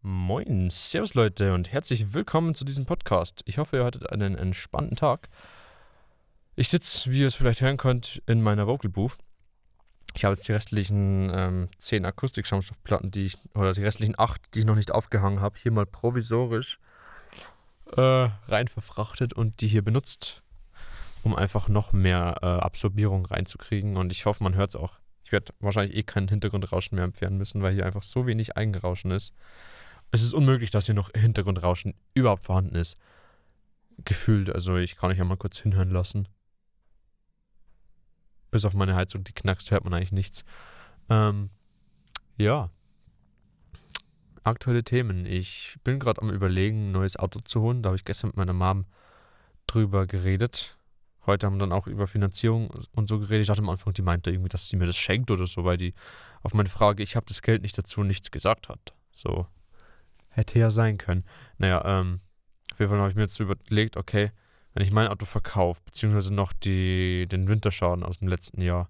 Moin, Servus Leute und herzlich willkommen zu diesem Podcast. Ich hoffe, ihr hattet einen entspannten Tag. Ich sitze, wie ihr es vielleicht hören könnt, in meiner Vocal Booth. Ich habe jetzt die restlichen ähm, 10 Akustik-Schaumstoffplatten, die ich, oder die restlichen 8, die ich noch nicht aufgehangen habe, hier mal provisorisch äh, rein verfrachtet und die hier benutzt, um einfach noch mehr äh, Absorbierung reinzukriegen. Und ich hoffe, man hört es auch. Ich werde wahrscheinlich eh keinen Hintergrundrauschen mehr entfernen müssen, weil hier einfach so wenig Eigenrauschen ist. Es ist unmöglich, dass hier noch Hintergrundrauschen überhaupt vorhanden ist. Gefühlt, also ich kann euch ja mal kurz hinhören lassen. Bis auf meine Heizung, die knackst, hört man eigentlich nichts. Ähm, ja. Aktuelle Themen. Ich bin gerade am Überlegen, ein neues Auto zu holen. Da habe ich gestern mit meiner Mom drüber geredet. Heute haben wir dann auch über Finanzierung und so geredet. Ich dachte am Anfang, die meinte irgendwie, dass sie mir das schenkt oder so, weil die auf meine Frage, ich habe das Geld nicht dazu, nichts gesagt hat. So, hätte ja sein können. Naja, ähm, auf jeden Fall habe ich mir jetzt überlegt, okay, wenn ich mein Auto verkaufe, beziehungsweise noch die, den Winterschaden aus dem letzten Jahr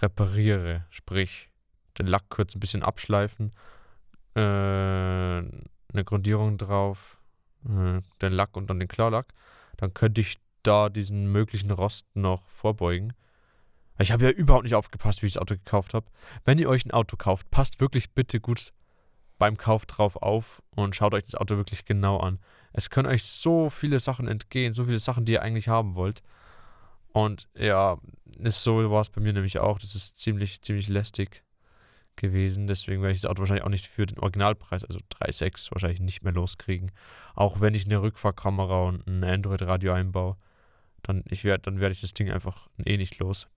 repariere, sprich, den Lack kurz ein bisschen abschleifen, äh, eine Grundierung drauf, äh, den Lack und dann den Klarlack, dann könnte ich da diesen möglichen Rost noch vorbeugen. Ich habe ja überhaupt nicht aufgepasst, wie ich das Auto gekauft habe. Wenn ihr euch ein Auto kauft, passt wirklich bitte gut beim Kauf drauf auf und schaut euch das Auto wirklich genau an. Es können euch so viele Sachen entgehen, so viele Sachen, die ihr eigentlich haben wollt. Und ja, ist so war es bei mir nämlich auch. Das ist ziemlich, ziemlich lästig gewesen. Deswegen werde ich das Auto wahrscheinlich auch nicht für den Originalpreis, also 3,6, wahrscheinlich nicht mehr loskriegen. Auch wenn ich eine Rückfahrkamera und ein Android-Radio einbaue, dann, werd, dann werde ich das Ding einfach eh nicht los.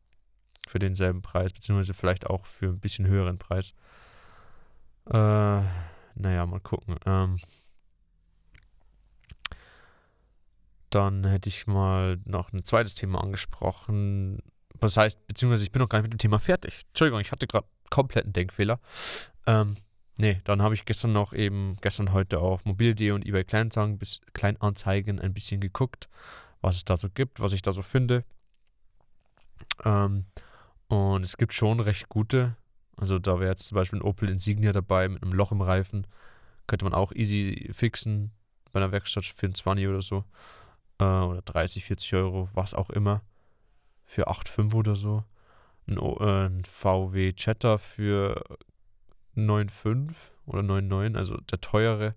Für denselben Preis, beziehungsweise vielleicht auch für ein bisschen höheren Preis. Äh, naja, mal gucken. Ähm, dann hätte ich mal noch ein zweites Thema angesprochen. Das heißt, beziehungsweise ich bin noch gar nicht mit dem Thema fertig. Entschuldigung, ich hatte gerade kompletten Denkfehler. Ähm, nee, dann habe ich gestern noch eben, gestern heute auf Mobil.de und eBay Kleinanzeigen, bis Kleinanzeigen ein bisschen geguckt, was es da so gibt, was ich da so finde. Ähm, und es gibt schon recht gute also da wäre jetzt zum Beispiel ein Opel Insignia dabei mit einem Loch im Reifen. Könnte man auch easy fixen bei einer Werkstatt für 20 oder so. Äh, oder 30, 40 Euro, was auch immer. Für 8,5 oder so. Ein, äh, ein VW Jetta für 9,5 oder 9,9, also der teure.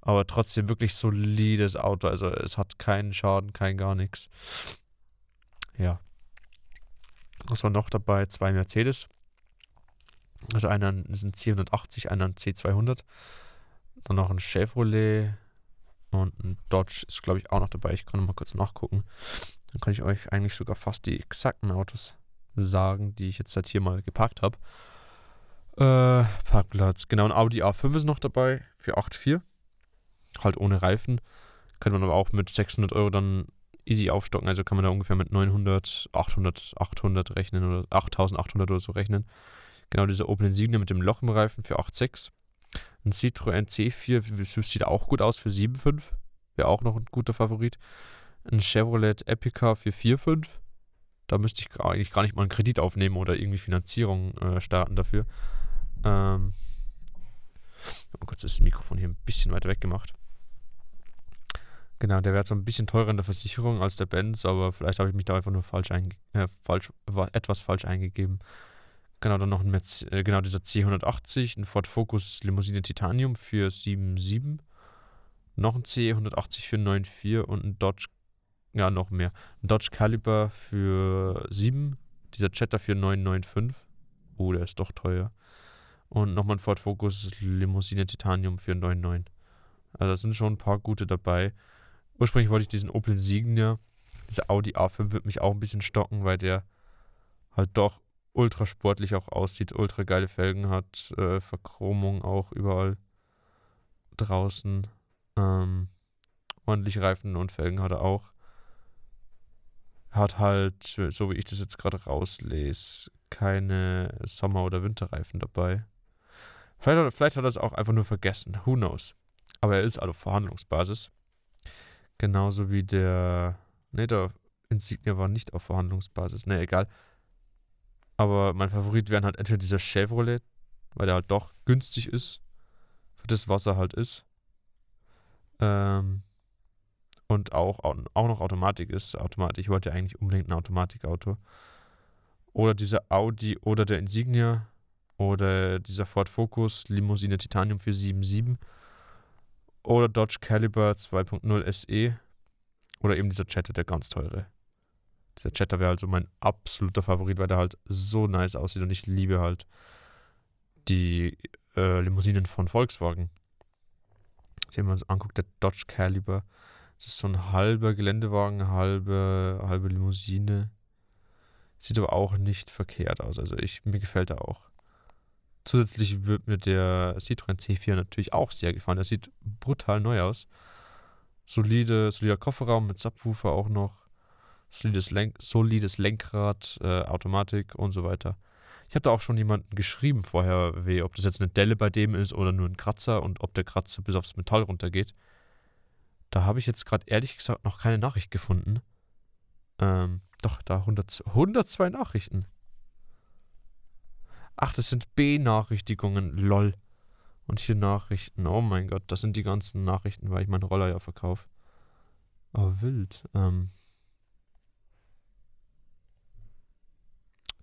Aber trotzdem wirklich solides Auto. Also es hat keinen Schaden, kein gar nichts. Ja. Was war noch dabei? Zwei Mercedes. Also einer ist ein C180, einer ein C200. Dann noch ein Chevrolet und ein Dodge ist, glaube ich, auch noch dabei. Ich kann mal kurz nachgucken. Dann kann ich euch eigentlich sogar fast die exakten Autos sagen, die ich jetzt halt hier mal geparkt habe. Äh, Parkplatz. Genau, ein Audi A5 ist noch dabei für 8,4. Halt ohne Reifen. Könnte man aber auch mit 600 Euro dann easy aufstocken. Also kann man da ungefähr mit 900, 800, 800 rechnen oder 8800 oder so rechnen. Genau dieser Opel Insignia mit dem Loch im Reifen für 8,6. Ein Citroën C4 sieht auch gut aus für 7,5. Wäre auch noch ein guter Favorit. Ein Chevrolet Epica für 4,5. Da müsste ich eigentlich gar nicht mal einen Kredit aufnehmen oder irgendwie Finanzierung äh, starten dafür. Ähm, oh Gott, das Mikrofon hier ein bisschen weiter weg gemacht. Genau, der wäre so ein bisschen teurer in der Versicherung als der Benz, aber vielleicht habe ich mich da einfach nur falsch, äh, falsch etwas falsch eingegeben. Genau, dann noch ein Metz, äh, genau dieser C180, ein Ford Focus Limousine Titanium für 7,7. Noch ein C180 für 9,4 und ein Dodge, ja, noch mehr. Ein Dodge Caliber für 7. Dieser Jetta für 9,95. Oh, der ist doch teuer. Und nochmal ein Ford Focus Limousine Titanium für 9,9. Also da sind schon ein paar gute dabei. Ursprünglich wollte ich diesen Opel Signia. Dieser Audi A5 wird mich auch ein bisschen stocken, weil der halt doch ultra sportlich auch aussieht, ultra geile Felgen hat, äh, Verchromung auch überall draußen. Ähm, ordentlich Reifen und Felgen hat er auch. Hat halt, so wie ich das jetzt gerade rauslese, keine Sommer- oder Winterreifen dabei. Vielleicht hat, vielleicht hat er es auch einfach nur vergessen. Who knows? Aber er ist also Verhandlungsbasis. Genauso wie der. Ne, der Insignia war nicht auf Verhandlungsbasis. Ne, egal. Aber mein Favorit wären halt entweder dieser Chevrolet, weil der halt doch günstig ist. für das, was er halt ist. Ähm, und auch, auch noch Automatik ist. Automatik, ich wollte ja eigentlich unbedingt ein Automatikauto. Oder dieser Audi oder der Insignia oder dieser Ford Focus Limousine Titanium 477 oder Dodge Caliber 2.0 SE oder eben dieser Chatter, der ganz teure. Dieser Chatter wäre also mein absoluter Favorit, weil der halt so nice aussieht und ich liebe halt die äh, Limousinen von Volkswagen. Wenn man so anguckt, der Dodge Caliber, das ist so ein halber Geländewagen, halbe, halbe Limousine. Sieht aber auch nicht verkehrt aus. Also ich, mir gefällt er auch. Zusätzlich wird mir der Citroën C4 natürlich auch sehr gefallen. Der sieht brutal neu aus. Solide, solider Kofferraum mit Subwoofer auch noch. Solides, Lenk solides Lenkrad, äh, Automatik und so weiter. Ich habe da auch schon jemanden geschrieben vorher, wie, ob das jetzt eine Delle bei dem ist oder nur ein Kratzer und ob der Kratzer bis aufs Metall runtergeht. Da habe ich jetzt gerade ehrlich gesagt noch keine Nachricht gefunden. Ähm, doch, da 100, 102 Nachrichten. Ach, das sind Benachrichtigungen, lol. Und hier Nachrichten. Oh mein Gott, das sind die ganzen Nachrichten, weil ich meinen Roller ja verkaufe. Oh, wild. Ähm,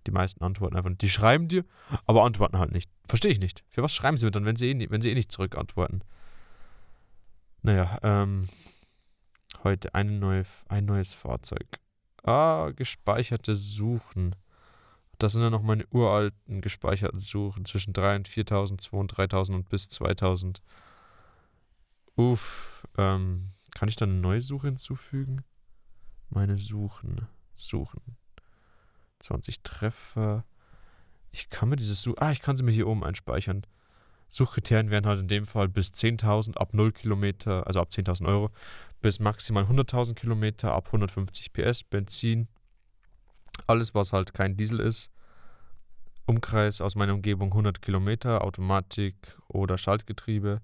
Die meisten antworten einfach nicht. Die schreiben dir, aber antworten halt nicht. Verstehe ich nicht. Für was schreiben sie mir dann, wenn sie eh, nicht, wenn sie eh nicht zurückantworten? Naja, ähm, heute eine neue, ein neues Fahrzeug. Ah, gespeicherte Suchen. Das sind dann noch meine uralten gespeicherten Suchen zwischen 3 und 4000, 2 und 3000 und bis 2000. Uff, ähm, kann ich dann eine neue Suche hinzufügen? Meine Suchen, Suchen. 20 Treffer. Ich kann mir dieses Such. Ah, ich kann sie mir hier oben einspeichern. Suchkriterien wären halt in dem Fall bis 10.000 ab 0 Kilometer, also ab 10.000 Euro, bis maximal 100.000 Kilometer ab 150 PS, Benzin, alles was halt kein Diesel ist. Umkreis aus meiner Umgebung 100 Kilometer, Automatik oder Schaltgetriebe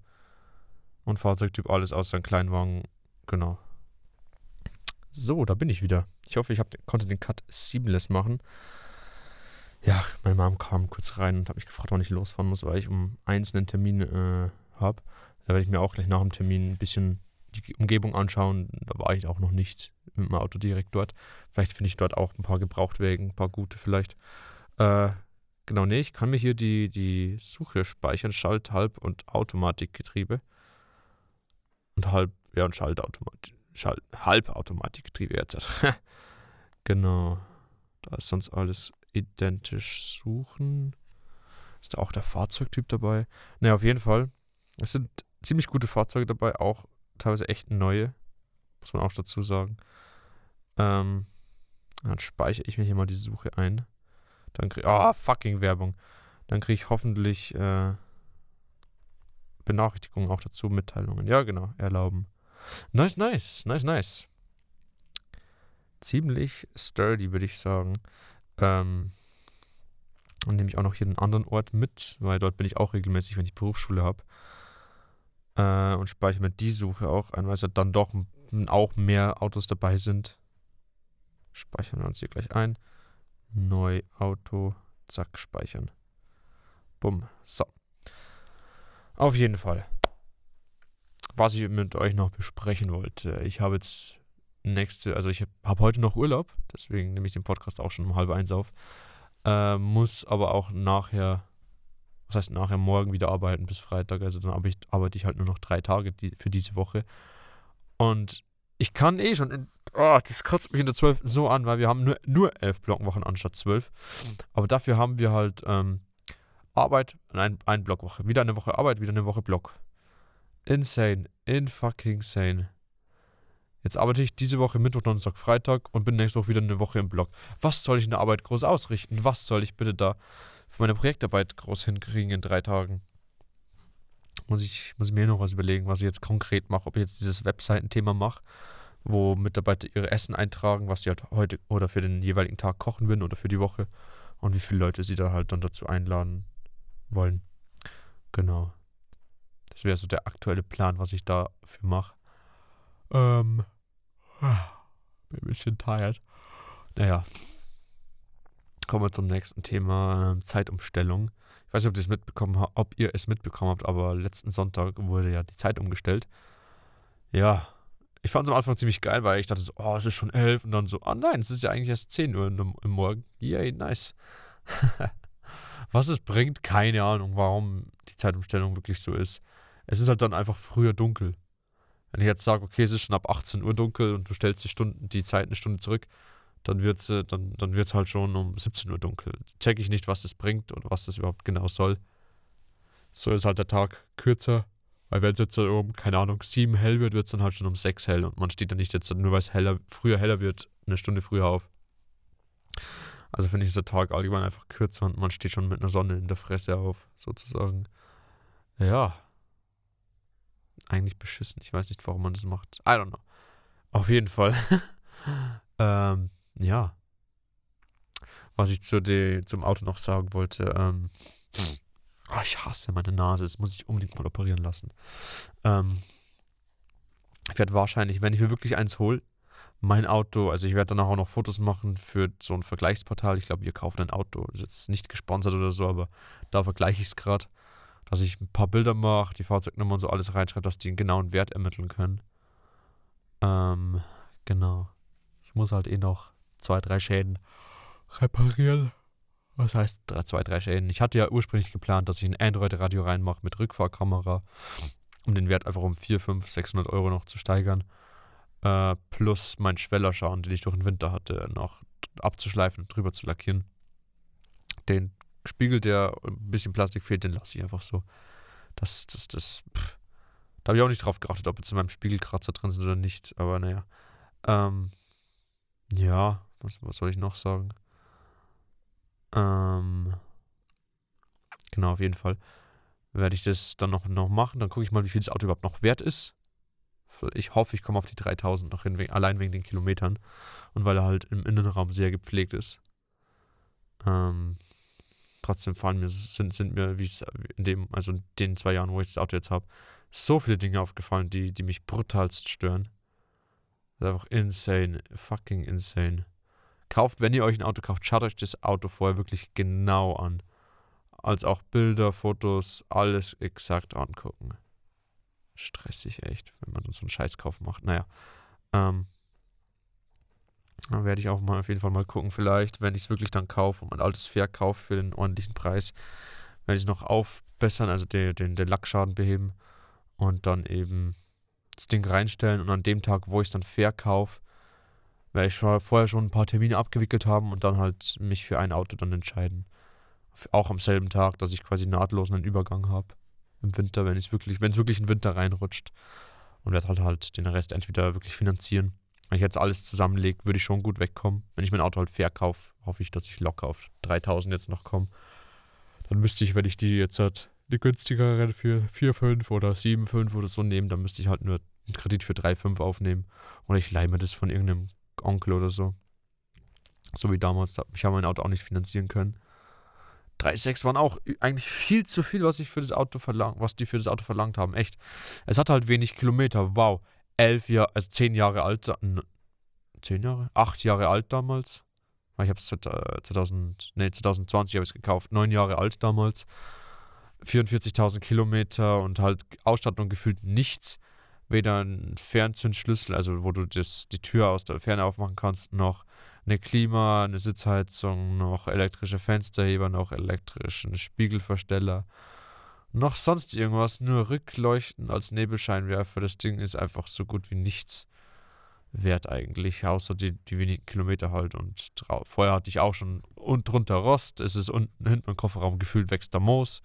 und Fahrzeugtyp alles außer ein Kleinwagen, genau. So, da bin ich wieder. Ich hoffe, ich hab, konnte den Cut seamless machen. Ja, meine Mom kam kurz rein und hat mich gefragt, wann ich losfahren muss, weil ich um eins einen Termin äh, habe. Da werde ich mir auch gleich nach dem Termin ein bisschen die Umgebung anschauen. Da war ich auch noch nicht mit dem Auto direkt dort. Vielleicht finde ich dort auch ein paar Gebrauchtwägen, ein paar gute vielleicht. Äh, genau, nee, ich kann mir hier die, die Suche speichern. Schalt-, Halb- und Automatikgetriebe. Und Halb-, ja, und Schaltautomatik. Schall Halbautomatikgetriebe jetzt. genau. Da ist sonst alles identisch suchen. Ist da auch der Fahrzeugtyp dabei? Naja, auf jeden Fall. Es sind ziemlich gute Fahrzeuge dabei, auch teilweise echt neue. Muss man auch dazu sagen. Ähm, dann speichere ich mir hier mal die Suche ein. Dann kriege oh, fucking Werbung. Dann kriege ich hoffentlich äh, Benachrichtigungen auch dazu, Mitteilungen. Ja, genau, erlauben. Nice, nice, nice, nice. Ziemlich sturdy, würde ich sagen. Ähm, und nehme ich auch noch hier einen anderen Ort mit, weil dort bin ich auch regelmäßig, wenn ich Berufsschule habe. Äh, und speichere mir die Suche auch ein, weil es dann doch auch mehr Autos dabei sind. Speichern wir uns hier gleich ein. Neu Auto, zack, speichern. Bumm. So. Auf jeden Fall was ich mit euch noch besprechen wollte. Ich habe jetzt nächste, also ich habe heute noch Urlaub, deswegen nehme ich den Podcast auch schon um halb eins auf. Äh, muss aber auch nachher, was heißt nachher morgen wieder arbeiten bis Freitag. Also dann arbeite ich, arbeite ich halt nur noch drei Tage die, für diese Woche. Und ich kann eh schon, oh, das kotzt mich in der 12 so an, weil wir haben nur, nur elf Blockwochen anstatt zwölf. Aber dafür haben wir halt ähm, Arbeit, ein, ein Blockwoche. Wieder eine Woche Arbeit, wieder eine Woche Block. Insane. In fucking sane. Jetzt arbeite ich diese Woche Mittwoch, Donnerstag, Freitag und bin nächste Woche wieder eine Woche im Blog. Was soll ich in der Arbeit groß ausrichten? Was soll ich bitte da für meine Projektarbeit groß hinkriegen in drei Tagen? Muss ich, muss ich mir noch was überlegen, was ich jetzt konkret mache. Ob ich jetzt dieses Webseitenthema mache, wo Mitarbeiter ihre Essen eintragen, was sie halt heute oder für den jeweiligen Tag kochen würden oder für die Woche und wie viele Leute sie da halt dann dazu einladen wollen. Genau. Das wäre so der aktuelle Plan, was ich dafür mache. Ähm. Bin ein bisschen tired. Naja. Kommen wir zum nächsten Thema. Ähm, Zeitumstellung. Ich weiß nicht, ob, ihr es mitbekommen, ob ihr es mitbekommen habt, aber letzten Sonntag wurde ja die Zeit umgestellt. Ja, ich fand es am Anfang ziemlich geil, weil ich dachte so, oh, es ist schon elf und dann so, oh nein, es ist ja eigentlich erst 10 Uhr im Morgen. Yay, nice. Was es bringt, keine Ahnung, warum die Zeitumstellung wirklich so ist. Es ist halt dann einfach früher dunkel. Wenn ich jetzt sage, okay, es ist schon ab 18 Uhr dunkel und du stellst die, Stunden, die Zeit eine Stunde zurück, dann wird es äh, dann, dann wird's halt schon um 17 Uhr dunkel. Check ich nicht, was das bringt oder was das überhaupt genau soll. So ist halt der Tag kürzer. Weil wenn es jetzt um, keine Ahnung, 7 hell wird, wird es dann halt schon um 6 hell. Und man steht dann nicht jetzt, nur weil es heller, früher heller wird, eine Stunde früher auf. Also finde ich, ist der Tag allgemein einfach kürzer und man steht schon mit einer Sonne in der Fresse auf, sozusagen. Ja. Eigentlich beschissen. Ich weiß nicht, warum man das macht. I don't know. Auf jeden Fall. ähm, ja. Was ich zu de, zum Auto noch sagen wollte, ähm, oh, ich hasse meine Nase, das muss ich unbedingt mal operieren lassen. Ähm, ich werde wahrscheinlich, wenn ich mir wirklich eins hole, mein Auto, also ich werde danach auch noch Fotos machen für so ein Vergleichsportal. Ich glaube, wir kaufen ein Auto. Das ist jetzt nicht gesponsert oder so, aber da vergleiche ich es gerade, dass ich ein paar Bilder mache, die Fahrzeugnummer und so alles reinschreibe, dass die einen genauen Wert ermitteln können. Ähm, genau. Ich muss halt eh noch zwei, drei Schäden reparieren. Was heißt drei, zwei, drei Schäden? Ich hatte ja ursprünglich geplant, dass ich ein Android-Radio reinmache mit Rückfahrkamera, um den Wert einfach um 4, 5, 600 Euro noch zu steigern. Äh, plus mein Schwellerschauen, den ich durch den Winter hatte, noch abzuschleifen und drüber zu lackieren. Den Spiegel, der ein bisschen Plastik fehlt, den lasse ich einfach so. Das, das, das, pff. Da habe ich auch nicht drauf geachtet, ob jetzt in meinem Spiegel Kratzer drin sind oder nicht. Aber naja. Ähm, ja, was, was soll ich noch sagen? Ähm, genau, auf jeden Fall werde ich das dann noch, noch machen. Dann gucke ich mal, wie viel das Auto überhaupt noch wert ist. Ich hoffe, ich komme auf die 3000 noch hin, allein wegen den Kilometern. Und weil er halt im Innenraum sehr gepflegt ist. Ähm, trotzdem fallen mir, sind, sind mir, wie in dem, also in den zwei Jahren, wo ich das Auto jetzt habe, so viele Dinge aufgefallen, die, die mich brutalst stören. Das ist einfach insane. Fucking insane. Kauft, wenn ihr euch ein Auto kauft, schaut euch das Auto vorher wirklich genau an. Als auch Bilder, Fotos, alles exakt angucken. Stressig echt, wenn man so einen Scheißkauf macht. Naja. Ähm, dann werde ich auch mal auf jeden Fall mal gucken, vielleicht, wenn ich es wirklich dann kaufe und mein altes verkaufe für den ordentlichen Preis, werde ich es noch aufbessern, also den, den, den Lackschaden beheben und dann eben das Ding reinstellen und an dem Tag, wo ich es dann verkaufe, werde ich vorher schon ein paar Termine abgewickelt haben und dann halt mich für ein Auto dann entscheiden. Auch am selben Tag, dass ich quasi nahtlos einen Übergang habe. Im Winter, wenn es wirklich, wirklich in den Winter reinrutscht. Und werde halt halt den Rest entweder wirklich finanzieren. Wenn ich jetzt alles zusammenlege, würde ich schon gut wegkommen. Wenn ich mein Auto halt verkaufe, hoffe ich, dass ich locker auf 3000 jetzt noch komme. Dann müsste ich, wenn ich die jetzt halt die günstigere für 4,5 oder 7,5 oder so nehme, dann müsste ich halt nur einen Kredit für 3,5 aufnehmen. Oder ich leihe mir das von irgendeinem Onkel oder so. So wie damals. Ich habe mein Auto auch nicht finanzieren können. 3,6 waren auch eigentlich viel zu viel, was ich für das Auto verlangt, was die für das Auto verlangt haben. Echt. Es hat halt wenig Kilometer. Wow. Elf Jahre, also zehn Jahre alt. Zehn Jahre? Acht Jahre alt damals. Ich habe es 2000, nee, 2020 habe ich gekauft. Neun Jahre alt damals. 44.000 Kilometer und halt Ausstattung gefühlt nichts weder ein Fernzündschlüssel, also wo du das, die Tür aus der Ferne aufmachen kannst, noch eine Klima, eine Sitzheizung, noch elektrische Fensterheber, noch elektrischen Spiegelversteller, noch sonst irgendwas, nur Rückleuchten als Nebelscheinwerfer. Das Ding ist einfach so gut wie nichts wert eigentlich, außer die, die wenigen Kilometer halt. Und vorher hatte ich auch schon und drunter Rost, es ist unten hinten im Kofferraum gefühlt wächst da Moos.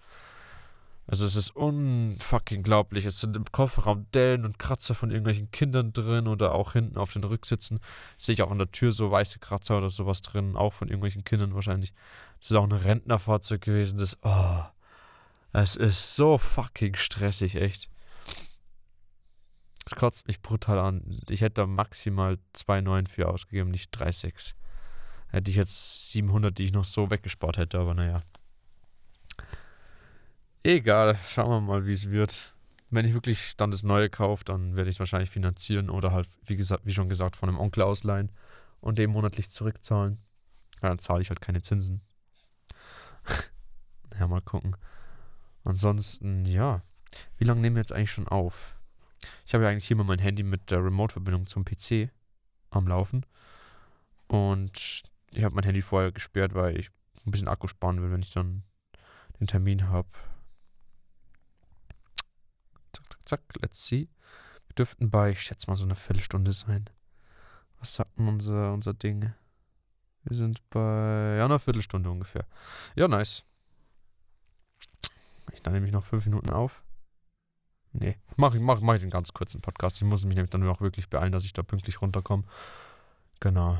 Also es ist unfucking glaublich. Es sind im Kofferraum Dellen und Kratzer von irgendwelchen Kindern drin oder auch hinten auf den Rücksitzen. Sehe ich auch an der Tür so weiße Kratzer oder sowas drin, auch von irgendwelchen Kindern wahrscheinlich. Das ist auch ein Rentnerfahrzeug gewesen. Das, oh, es ist so fucking stressig, echt. Es kotzt mich brutal an. Ich hätte da maximal 2,9 für ausgegeben, nicht 3,6. Hätte ich jetzt 700, die ich noch so weggespart hätte, aber naja. Egal, schauen wir mal, wie es wird. Wenn ich wirklich dann das Neue kaufe, dann werde ich es wahrscheinlich finanzieren oder halt, wie, gesagt, wie schon gesagt, von einem Onkel ausleihen und dem monatlich zurückzahlen. Ja, dann zahle ich halt keine Zinsen. Ja, mal gucken. Ansonsten, ja. Wie lange nehmen wir jetzt eigentlich schon auf? Ich habe ja eigentlich hier mal mein Handy mit der Remote-Verbindung zum PC am Laufen. Und ich habe mein Handy vorher gesperrt, weil ich ein bisschen Akku sparen will, wenn ich dann den Termin habe. Zack, zack, zack, let's see. Wir dürften bei, ich schätze mal, so eine Viertelstunde sein. Was sagt denn unser, unser Ding? Wir sind bei, ja, einer Viertelstunde ungefähr. Ja, nice. Ich nehme ich noch fünf Minuten auf. Nee, mache ich, mach, mach ich den ganz kurzen Podcast. Ich muss mich nämlich dann auch wirklich beeilen, dass ich da pünktlich runterkomme. Genau.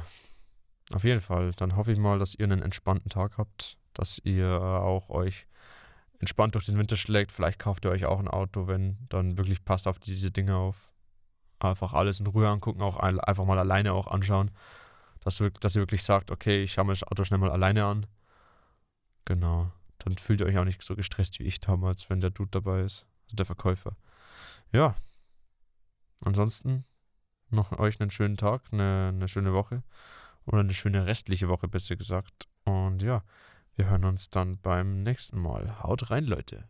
Auf jeden Fall. Dann hoffe ich mal, dass ihr einen entspannten Tag habt, dass ihr auch euch entspannt durch den Winter schlägt. Vielleicht kauft ihr euch auch ein Auto, wenn dann wirklich passt auf diese Dinge auf. Einfach alles in Ruhe angucken, auch einfach mal alleine auch anschauen. Dass, dass ihr wirklich sagt, okay, ich schaue mir das Auto schnell mal alleine an. Genau. Dann fühlt ihr euch auch nicht so gestresst wie ich damals, wenn der Dude dabei ist. Also der Verkäufer. Ja. Ansonsten noch euch einen schönen Tag, eine, eine schöne Woche. Oder eine schöne restliche Woche, besser gesagt. Und ja, wir hören uns dann beim nächsten Mal. Haut rein, Leute.